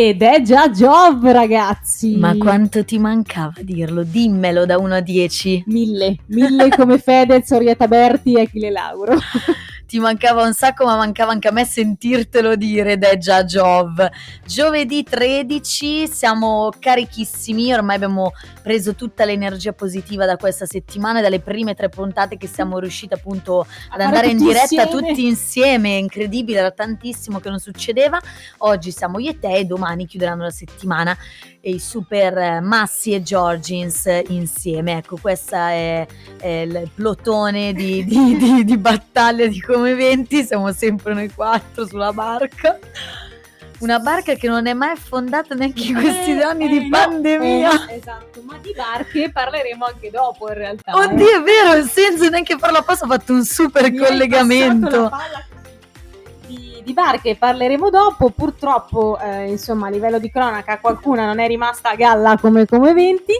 Ed è già Job, ragazzi. Ma quanto ti mancava dirlo? Dimmelo da 1 a 10. Mille, mille come Fedez, Orietta Berti e Achille Lauro. ti mancava un sacco, ma mancava anche a me sentirtelo dire ed è già Jov. Giovedì 13 siamo carichissimi, ormai abbiamo preso tutta l'energia positiva da questa settimana, dalle prime tre puntate che siamo riusciti appunto ad andare in diretta insieme. tutti insieme, incredibile, era tantissimo che non succedeva. Oggi siamo io e te e domani chiuderanno la settimana e i super eh, Massi e Georgins insieme. Ecco, questo è, è il plotone di, di- di- di battaglia di come eventi, siamo sempre noi quattro sulla barca. Una barca che non è mai affondata neanche in questi Eh, anni eh, di no, pandemia. eh, esatto, ma di barche parleremo anche dopo in realtà. eh. Oddio, è vero, senza neanche farla apposta ho fatto un super Mi collegamento. Di, barche parleremo dopo, purtroppo eh, insomma a livello di cronaca qualcuna non è rimasta a galla come, come eventi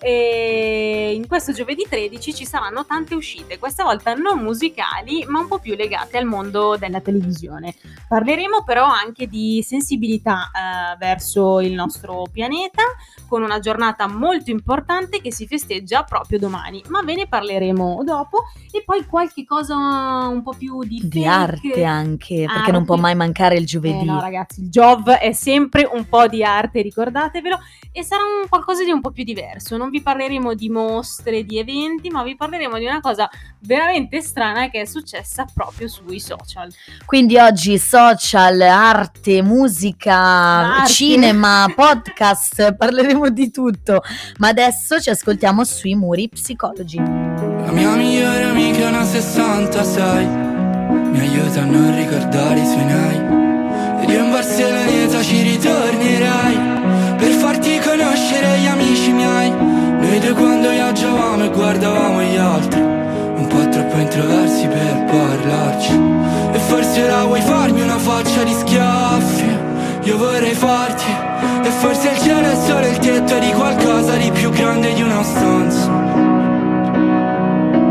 e in questo giovedì 13 ci saranno tante uscite, questa volta non musicali ma un po' più legate al mondo della televisione. Parleremo però anche di sensibilità eh, verso il nostro pianeta con una giornata molto importante che si festeggia proprio domani, ma ve ne parleremo dopo e poi qualche cosa un po' più di, Di arte anche, perché non può mai mancare il Eh giovedì. no ragazzi, il Jov è sempre un po' di arte, ricordatevelo, e sarà un qualcosa di un po' più diverso. Non vi parleremo di mostre, di eventi, ma vi parleremo di una cosa veramente strana che è successa proprio sui social. Quindi oggi social, arte, musica, Arte. cinema, podcast, parleremo di tutto. Ma adesso ci ascoltiamo sui muri psicologi. La mia migliore amica è una 66 Mi aiuta a non ricordare i suoi nei Ed io in Barceloneta ci ritornerai Due quando viaggiavamo e guardavamo gli altri Un po' troppo introversi per parlarci. E forse ora vuoi farmi una faccia di schiaffi? Io vorrei farti E forse il cielo è solo il tetto di qualcosa di più grande di una stanza.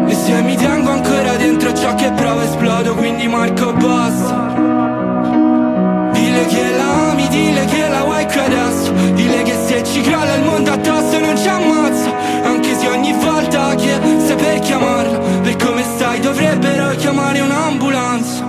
E se mi tengo ancora dentro ciò che provo esplodo Quindi Marco basta Dile che la ami, dile che la vuoi qui adesso. Dile che se ci crolla il mondo addosso non ci ammazza. Anche se ogni volta che stai per chiamarla Per come stai dovrebbero chiamare un'ambulanza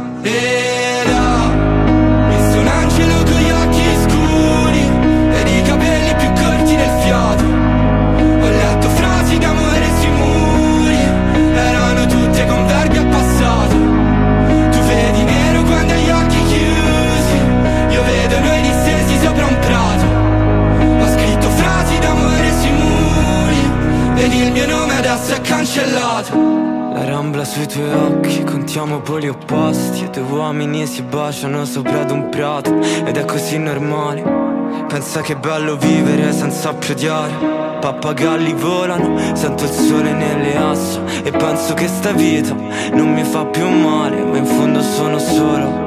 si baciano sopra ad un prato Ed è così normale. Pensa che bello vivere senza più odiare Pappagalli volano, sento il sole nelle ossa E penso che sta vita non mi fa più male Ma in fondo sono solo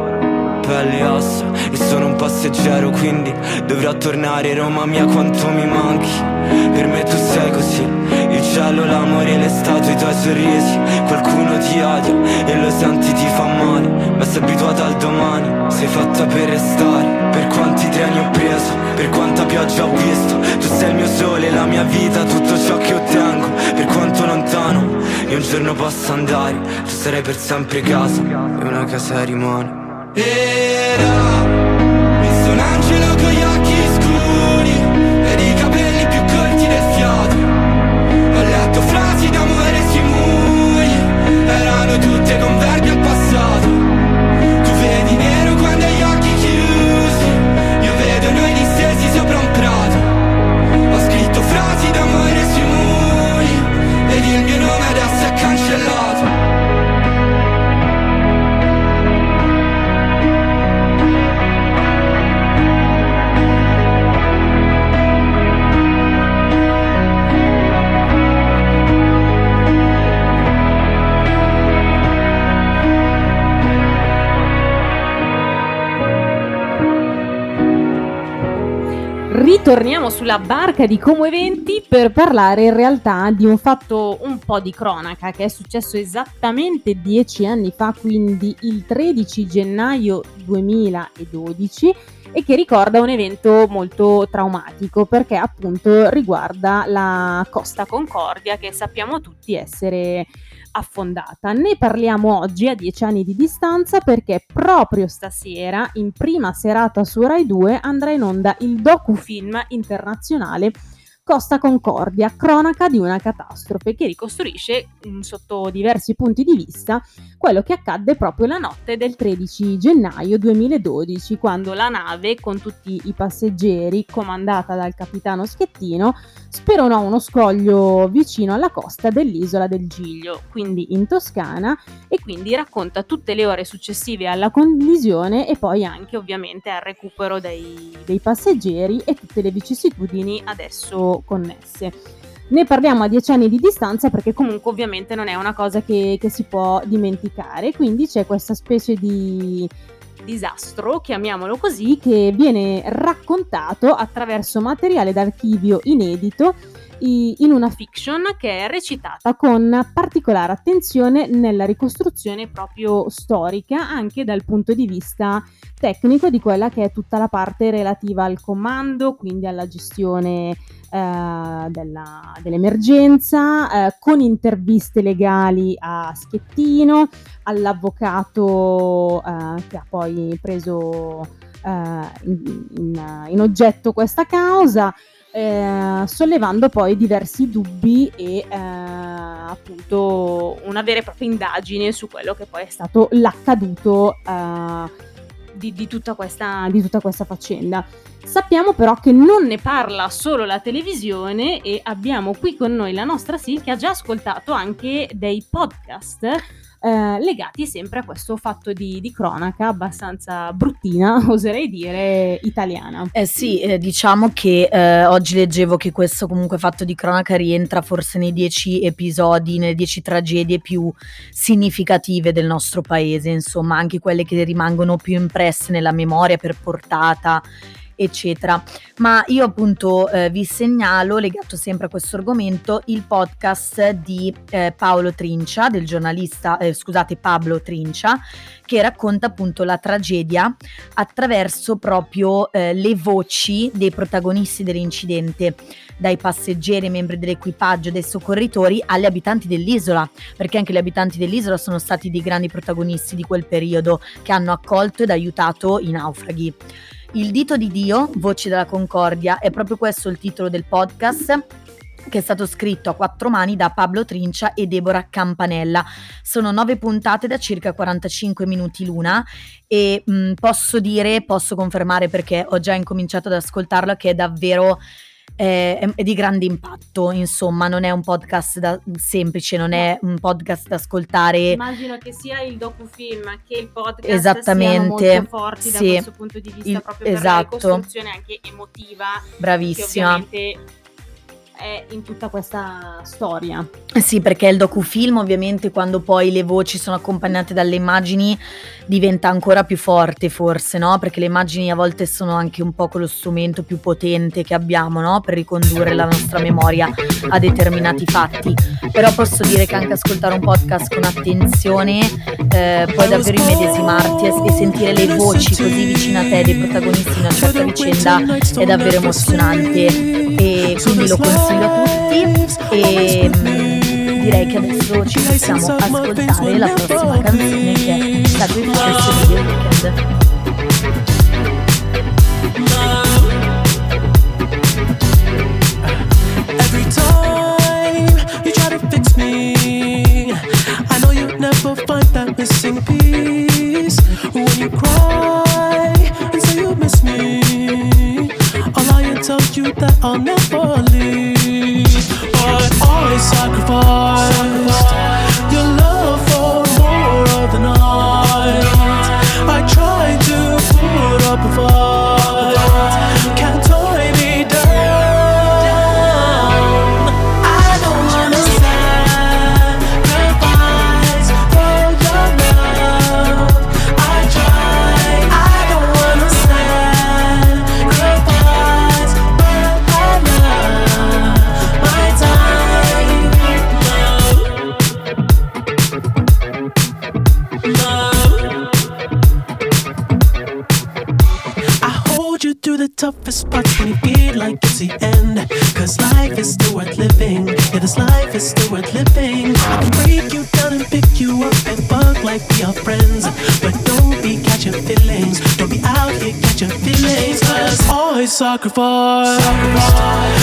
pelle e ossa E sono un passeggero quindi dovrò tornare. Roma mia quanto mi manchi. Per me tu sei così cielo, l'amore, l'estate, i tuoi sorrisi. Qualcuno ti odia e lo senti ti fa male Ma sei abituata al domani. Sei fatta per restare Per quanti treni ho preso Per quanta pioggia ho visto. Tu sei il mio sole, la mia vita Tutto ciò che ottengo. Per quanto lontano io un giorno possa andare. Tu sarai per sempre casa E una casa rimane. Era Visto un angelo con gli occhi Ritorniamo sulla barca di Como Eventi per parlare in realtà di un fatto un po' di cronaca che è successo esattamente dieci anni fa, quindi il 13 gennaio 2012, e che ricorda un evento molto traumatico perché appunto riguarda la Costa Concordia che sappiamo tutti essere affondata. Ne parliamo oggi a dieci anni di distanza perché proprio stasera, in prima serata su Rai 2, andrà in onda il docufilm internazionale Costa Concordia, cronaca di una catastrofe che ricostruisce mh, sotto diversi punti di vista quello che accadde proprio la notte del 13 gennaio 2012, quando la nave con tutti i passeggeri, comandata dal capitano Schettino, speronò uno scoglio vicino alla costa dell'isola del Giglio, quindi in Toscana, e quindi racconta tutte le ore successive alla collisione e poi anche ovviamente al recupero dei, dei passeggeri e tutte le vicissitudini adesso connesse. Ne parliamo a dieci anni di distanza perché comunque ovviamente non è una cosa che, che si può dimenticare, quindi c'è questa specie di disastro, chiamiamolo così, che viene raccontato attraverso materiale d'archivio inedito in una fiction che è recitata con particolare attenzione nella ricostruzione proprio storica anche dal punto di vista tecnico di quella che è tutta la parte relativa al comando, quindi alla gestione eh, della, dell'emergenza, eh, con interviste legali a Schettino, all'avvocato eh, che ha poi preso eh, in, in, in oggetto questa causa eh, sollevando poi diversi dubbi e eh, appunto una vera e propria indagine su quello che poi è stato l'accaduto eh, di, di, tutta questa, di tutta questa faccenda. Sappiamo però che non ne parla solo la televisione e abbiamo qui con noi la nostra Sil che ha già ascoltato anche dei podcast eh, legati sempre a questo fatto di, di, cronaca abbastanza bruttina, oserei dire, italiana. Eh sì, eh, diciamo che eh, oggi leggevo che questo comunque fatto di cronaca rientra forse nei dieci episodi, nelle dieci tragedie più significative del nostro paese, insomma, anche quelle che rimangono più impresse nella memoria per portata eccetera. Ma io appunto eh, vi segnalo, legato sempre a questo argomento, il podcast di eh, Paolo Trincia, del giornalista, eh, scusate, Pablo Trincia, che racconta appunto la tragedia attraverso proprio eh, le voci dei protagonisti dell'incidente, dai passeggeri, membri dell'equipaggio, dai soccorritori agli abitanti dell'isola, perché anche gli abitanti dell'isola sono stati dei grandi protagonisti di quel periodo che hanno accolto ed aiutato i naufraghi. Il dito di Dio, Voci della Concordia, è proprio questo il titolo del podcast che è stato scritto a quattro mani da Pablo Trincia e Deborah Campanella. Sono nove puntate da circa 45 minuti l'una e mh, posso dire, posso confermare perché ho già incominciato ad ascoltarlo che è davvero è, è, di grande impatto, insomma, non è un podcast da, semplice, non è un podcast da ascoltare. Immagino che sia il docufilm che il podcast Esattamente, siano molto forti sì. da questo punto di vista, il, proprio esatto. per la ricostruzione anche emotiva. Bravissima è in tutta questa storia. Sì, perché il docufilm ovviamente quando poi le voci sono accompagnate dalle immagini diventa ancora più forte forse, no? Perché le immagini a volte sono anche un po' quello strumento più potente che abbiamo, no? Per ricondurre la nostra memoria a determinati fatti. Però posso dire che anche ascoltare un podcast con attenzione eh, puoi davvero immedesimarti e, e sentire le voci così vicine a te dei protagonisti di una certa vicenda è davvero emozionante e quindi lo consiglio consiglio a tutti e mm, direi che adesso ci possiamo ascoltare la prossima canzone che è Sacrifice Video Weekend. never find that missing piece when you cry and say you miss me. All I tell you that I'll never sacrificed. sacrificed. Sacrifice, sacrifice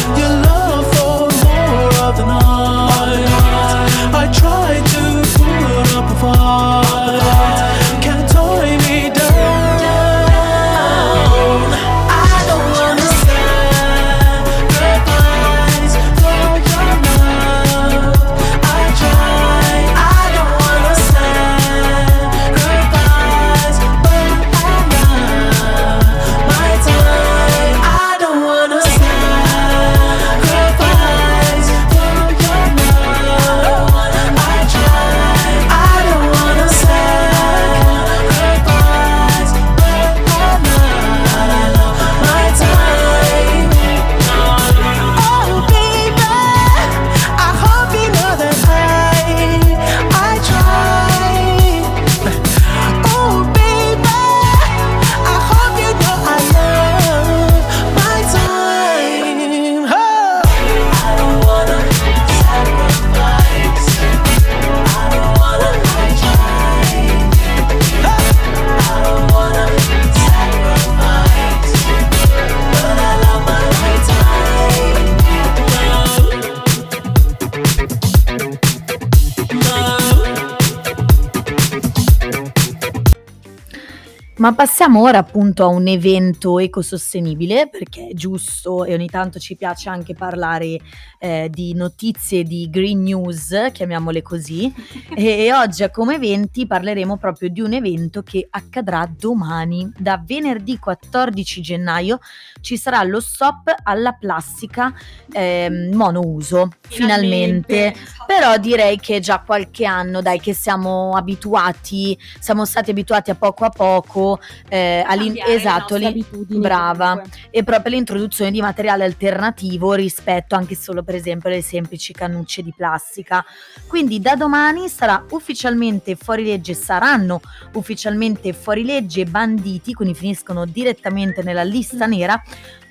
Ma passiamo ora appunto a un evento ecosostenibile perché è giusto e ogni tanto ci piace anche parlare eh, di notizie di green news, chiamiamole così, e, oggi a come eventi parleremo proprio di un evento che accadrà domani. Da venerdì 14 gennaio ci sarà lo stop alla plastica ehm, monouso, finalmente. Però direi che già qualche anno, dai, che siamo abituati, siamo stati abituati a poco a poco eh, Cambiare esatto, lì- brava, comunque. e proprio l'introduzione di materiale alternativo rispetto anche solo per esempio alle semplici cannucce di plastica. Quindi da domani sarà ufficialmente fuori legge, saranno ufficialmente fuori legge banditi, quindi finiscono direttamente nella lista nera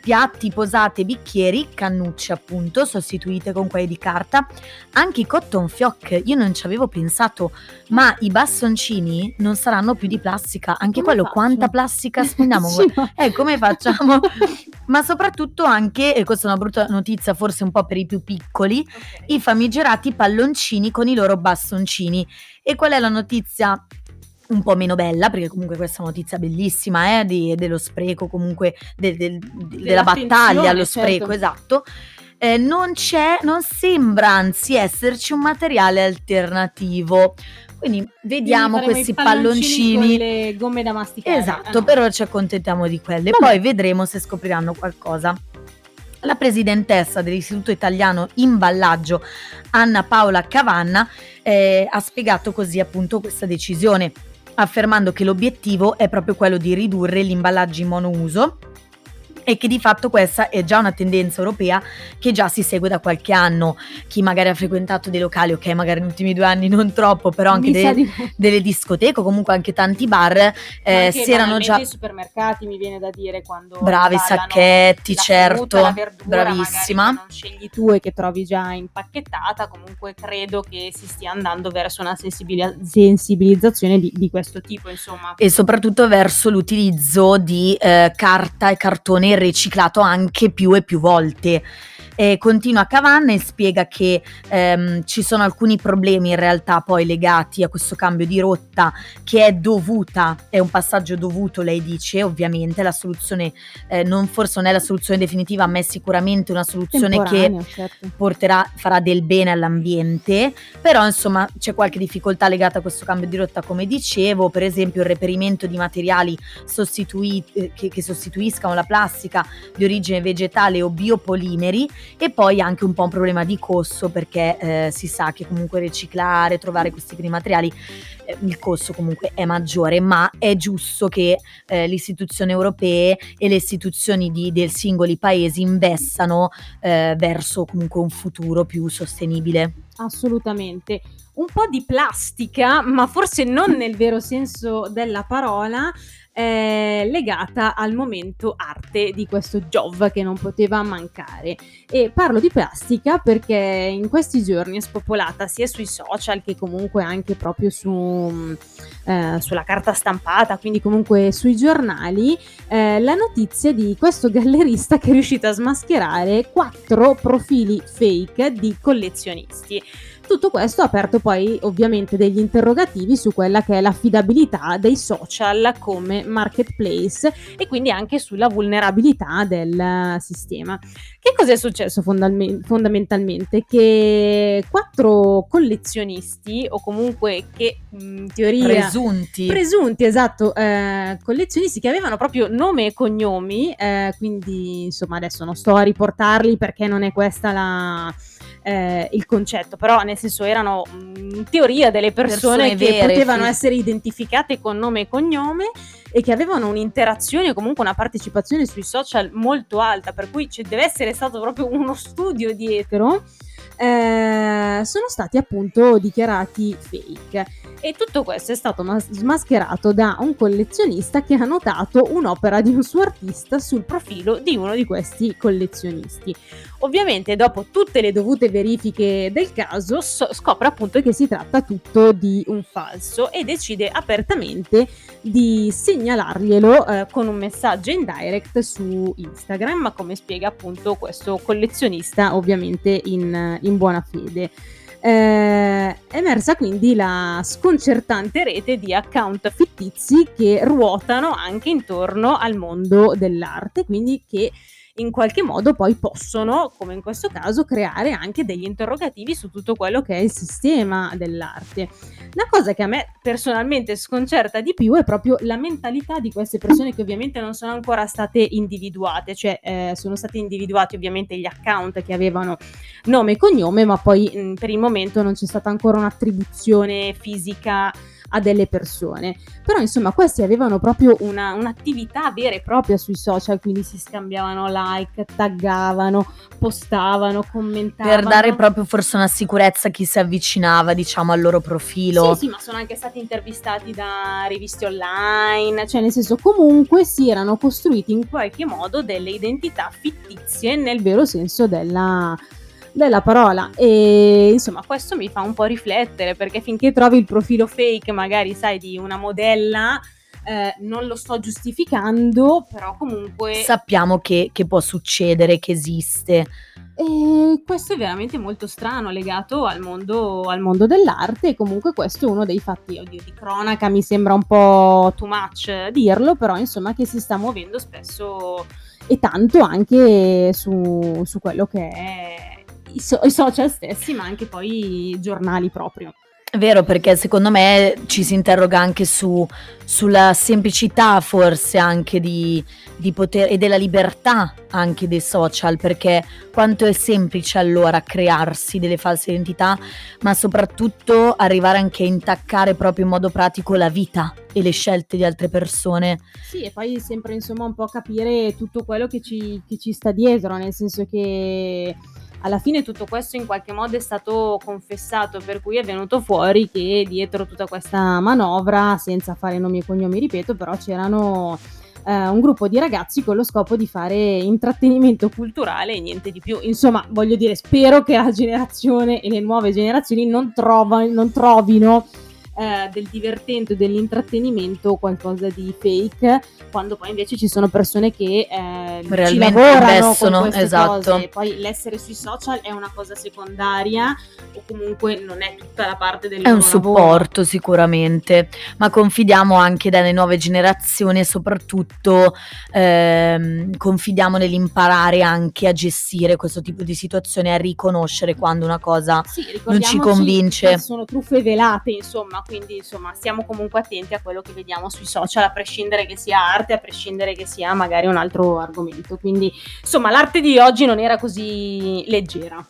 piatti, posate, bicchieri, cannucce appunto, sostituite con quelli di carta, anche i cotton fioc, io non ci avevo pensato, ma i bastoncini non saranno più di plastica, anche Come quello faccio? quanta plastica spendiamo? Sì, ma- Eh, come facciamo? Ma soprattutto anche, e questa è una brutta notizia forse un po' per i più piccoli, i famigerati palloncini con i loro bastoncini. E qual è la notizia? Un po' meno bella, perché comunque questa è una notizia bellissima, eh, di- dello spreco, comunque del- del- della battaglia allo certo. spreco, esatto. Eh, non c'è, non sembra anzi esserci un materiale alternativo. Quindi vediamo Quindi questi palloncini. con le gomme da masticare. Esatto, Ah, no. però ci accontentiamo di quelle. Vabbè. Poi vedremo se scopriranno qualcosa. La presidentessa dell'Istituto Italiano Imballaggio, Anna Paola Cavanna, eh, ha spiegato così appunto questa decisione, affermando che l'obiettivo è proprio quello di ridurre gli imballaggi monouso e che di fatto questa è già una tendenza europea che già si segue da qualche anno. Chi magari ha frequentato dei locali, ok, magari negli ultimi due anni non troppo, però anche sa di- delle discoteche o comunque anche tanti bar eh, si erano già i supermercati mi viene da dire quando bravi sacchetti, la certo, frutta, la verdura, bravissima. non scegli tu e che trovi già impacchettata comunque credo che si stia andando verso una sensibili- sensibilizzazione di, di questo tipo insomma e soprattutto verso l'utilizzo di eh, carta e cartone riciclato anche più e più volte. E continua Cavanna e spiega che ehm, ci sono alcuni problemi in realtà poi legati a questo cambio di rotta che è dovuta, è un passaggio dovuto, lei dice, ovviamente la soluzione eh, non forse non è la soluzione definitiva, ma è sicuramente una soluzione che certo. porterà, farà del bene all'ambiente, però insomma c'è qualche difficoltà legata a questo cambio di rotta come dicevo, per esempio il reperimento di materiali sostitui- eh, che, che sostituiscano la plastica di origine vegetale o biopolimeri e poi anche un po' un problema di costo perché eh, si sa che comunque riciclare, trovare questi primi materiali, eh, il costo comunque è maggiore, ma è giusto che eh, le istituzioni europee e le istituzioni di- dei singoli paesi investano eh, verso comunque un futuro più sostenibile. Assolutamente. Un po' di plastica, ma forse non nel vero senso della parola, eh, legata al momento arte di questo Jove che non poteva mancare. E parlo di plastica perché in questi giorni è spopolata sia sui social che comunque anche proprio su, eh, sulla carta stampata, quindi comunque sui giornali, eh, la notizia di questo gallerista che è riuscito a smascherare quattro profili fake di collezionisti. Tutto questo ha aperto poi ovviamente degli interrogativi su quella che è l'affidabilità dei social come marketplace e quindi anche sulla vulnerabilità del sistema. Che cosa è successo fondal- fondamentalmente? Che quattro collezionisti o comunque che in teoria presunti, presunti esatto, eh, collezionisti che avevano proprio nome e cognomi, eh, quindi insomma adesso non sto a riportarli perché non è questa la eh, il concetto, però nel senso erano in teoria delle persone, persone che vere, potevano sì. essere identificate con nome e cognome e che avevano un'interazione o comunque una partecipazione sui social molto alta, per cui ci deve essere stato proprio uno studio dietro eh, sono stati appunto dichiarati fake. E tutto questo è stato mas- smascherato da un collezionista che ha notato un'opera di un suo artista sul profilo di uno di questi collezionisti. Ovviamente, dopo tutte le dovute verifiche del caso, so- scopre appunto che si tratta tutto di un falso e decide apertamente di segnalarglielo eh, con un messaggio in direct su Instagram, come spiega appunto questo collezionista, ovviamente in, in buona fede. Eh, è emersa quindi la sconcertante rete di account fittizi che ruotano anche intorno al mondo dell'arte, quindi che in qualche modo poi possono, come in questo caso, creare anche degli interrogativi su tutto quello che è il sistema dell'arte. La cosa che a me personalmente sconcerta di più è proprio la mentalità di queste persone che ovviamente non sono ancora state individuate, cioè eh, sono stati individuati ovviamente gli account che avevano nome e cognome, ma poi mh, per il momento non c'è stata ancora un'attribuzione fisica a delle persone. Però insomma questi avevano proprio una, un'attività vera e propria sui social, quindi si scambiavano like, taggavano, postavano, commentavano. Per dare proprio forse una sicurezza a chi si avvicinava diciamo al loro profilo. Sì, sì, ma sono anche stati intervistati da riviste online, cioè nel senso comunque si erano costruiti in qualche modo delle identità fittizie nel vero senso della della parola. E insomma questo mi fa un po' riflettere perché finché trovi il profilo fake magari sai di una modella eh, non lo sto giustificando però comunque sappiamo che, che può succedere che esiste. E questo è veramente molto strano legato al mondo, al mondo dell'arte. E comunque questo è uno dei fatti oddio, di cronaca mi sembra un po' too much dirlo però insomma che si sta muovendo spesso e tanto anche su, su quello che è i, so- i social stessi, ma anche poi i giornali proprio. È vero, perché secondo me ci si interroga anche su, sulla semplicità forse anche di, di poter e della libertà anche dei social, perché quanto è semplice allora crearsi delle false identità, ma soprattutto arrivare anche a intaccare proprio in modo pratico la vita e le scelte di altre persone. Sì, e poi sempre insomma un po' capire tutto quello che ci, che ci sta dietro, nel senso che alla fine tutto questo in qualche modo è stato confessato, per cui è venuto fuori che dietro tutta questa manovra, senza fare nomi e cognomi, ripeto, però c'erano eh, un gruppo di ragazzi con lo scopo di fare intrattenimento culturale e niente di più. Insomma, voglio dire, spero che la generazione e le nuove generazioni non, trova, non trovino eh, del divertente, dell'intrattenimento qualcosa di fake, quando poi invece ci sono persone che eh, ci lavorano investono, con esatto. Cose. Poi l'essere sui social è una cosa secondaria o comunque non è tutta la parte del È un supporto sicuramente, ma confidiamo anche dalle nuove generazioni e soprattutto ehm, confidiamo nell'imparare anche a gestire questo tipo di situazioni, a riconoscere quando una cosa sì, non ci convince. Sono truffe velate, insomma, quindi insomma stiamo comunque attenti a quello che vediamo sui social, a prescindere che sia arte, a prescindere che sia magari un altro argomento. Quindi insomma l'arte di oggi non era così leggera.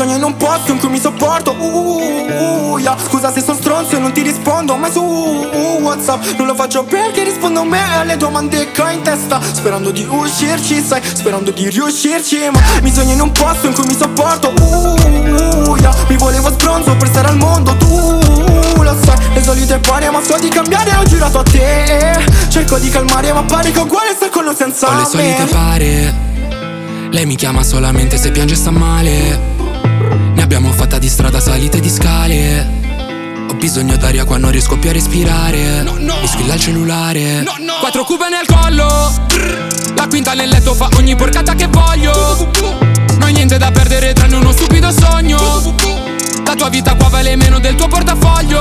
Mi sogno in un posto in cui mi sopporto uh, uh, yeah. Scusa se sono stronzo e non ti rispondo mai su uh, Whatsapp Non lo faccio perché rispondo a me alle domande che ho in testa Sperando di uscirci, sai, sperando di riuscirci Ma mi in un posto in cui mi sopporto uh, yeah. Mi volevo sbronzo per stare al mondo, tu lo sai Le solite pare ma so di cambiare, ho girato a te Cerco di calmare ma pare che uguale star con o senza Ho le solite pare Lei mi chiama solamente se piange e sta male Ne abbiamo fatta di strada, salite di scale. Ho bisogno d'aria quando non riesco più a respirare. No, no. Mi squilla il cellulare. No, no. Quattro cube nel collo. La quinta nel letto fa ogni porcata che voglio. Non hai niente da perdere tranne uno stupido sogno La tua vita qua vale meno del tuo portafoglio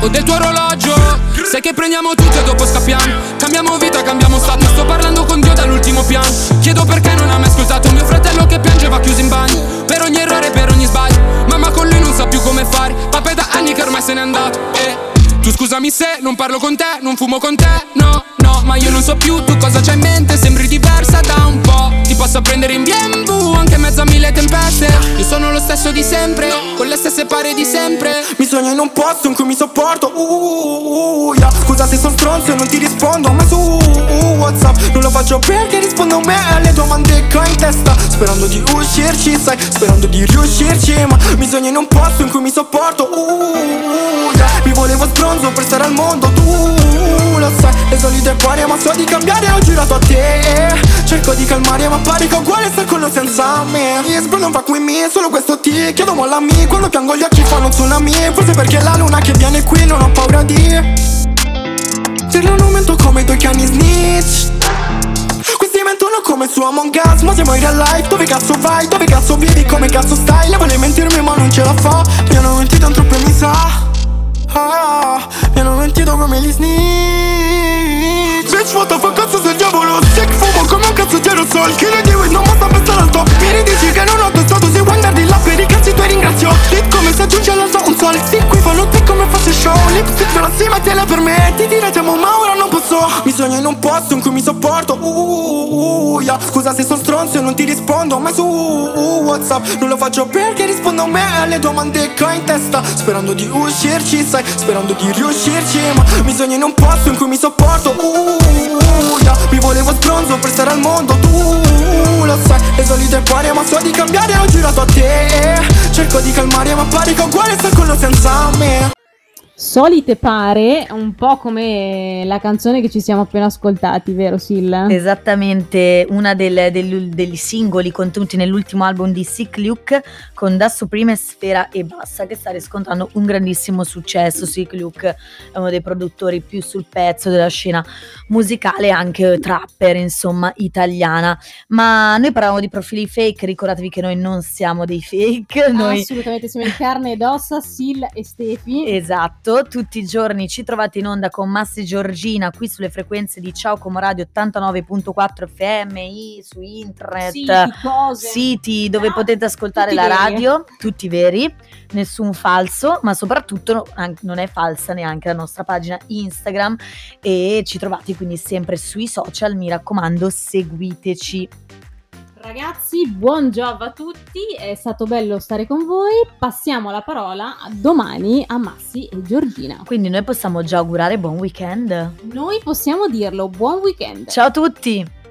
O del tuo orologio. Sai che prendiamo tutto e dopo scappiamo. Cambiamo vita, cambiamo stato. Sto parlando con Dio dall'ultimo piano. Chiedo perché non ha mai ascoltato Mio fratello che piangeva chiuso in bagno. Per ogni errore, per ogni sbaglio. Mamma con lui non sa più come fare. Papà da anni che ormai se n'è andato. Eh. Tu scusami se non parlo con te, non fumo con te, no, no Ma io non so più. Tu cosa c'hai in mente, sembri diversa da un po' Ti posso prendere in BMW anche in mezzo a mille tempeste sono lo stesso di sempre, con le stesse pare di sempre Mi sogno in un posto in cui mi sopporto, uh, uh, uh yeah. Scusa se sono stronzo e non ti rispondo, ma su uh, Whatsapp Non lo faccio perché rispondo a me alle domande che ho in testa Sperando di uscirci, sai, sperando di riuscirci Ma mi sogno in un posto in cui mi sopporto, uh, yeah. Mi volevo sbronzo bronzo per stare al mondo Tu lo sai, le solite pare ma so di cambiare Ho girato a te. Cerco di calmare ma pare che uguale star con lo senza me. Yes bro non va qui me, solo questo ti chiedo mollami Quando piango gli occhi fanno tsunami Forse perché la luna che viene qui non ho paura di Dirlo non mento come due cani snitch. Questi mentono come su Among Us Ma siamo in real life, dove cazzo vai? Dove cazzo vivi? Come cazzo stai? Le vuole mentirmi ma non ce la fa. Mi mentito un troppo e mi sa ah, Mi hanno mentito come gli snitch. Bitch what the fuck cazzo sei il diavolo Sick fumo come un cazzo di aerosol Chi le dico non basta pensare al top Mi ridici che non ho testato Se vuoi andare di là per i cazzi tuoi ringrazio. Hit come se aggiunge all'alto un sol Sì qui fanno te come fosse show. Lipstick per la sì mettila per me Ti diretiamo ma ora non posso. Mi sogno in un posto in cui mi sopporto uh, uh, uh, yeah. Scusa se sono stronzo e non ti rispondo mai su uh, Whatsapp. Non lo faccio perché rispondo a me alle domande che ho in testa. Sperando di uscirci sai Sperando di riuscirci Ma mi sogno in un posto in cui mi sopporto uh, yeah. Mi volevo sbronzo per stare al mondo Tu lo sai. Le solite pare ma so di cambiare Ho girato a te. Cerco di calmare ma pare che uguale sta con lo senza me Solite pare, un po' come la canzone che ci siamo appena ascoltati, vero Sil? Esattamente, una del, del, degli singoli contenuti nell'ultimo album di Sick Luke con Da Supreme Sfera e Bassa che sta riscontrando un grandissimo successo. Sick Luke è uno dei produttori più sul pezzo della scena musicale, anche trapper, insomma, italiana. Ma noi parlavamo di profili fake, ricordatevi che noi non siamo dei fake. Noi... Assolutamente, siamo in carne ed ossa, Sil e Stefi. Esatto tutti i giorni ci trovate in onda con Massi Giorgina qui sulle frequenze di Ciao Como Radio 89.4 FMI su internet, Siti, cose. siti dove Ah, potete ascoltare tutti la veri. radio, tutti veri, nessun falso, ma soprattutto non è falsa neanche la nostra pagina Instagram e ci trovate quindi sempre sui social, mi raccomando seguiteci. Ragazzi, buon job a tutti, è stato bello stare con voi. Passiamo la parola domani a Massi e Giorgina. Quindi noi possiamo già augurare buon weekend. Noi possiamo dirlo, buon weekend. Ciao a tutti!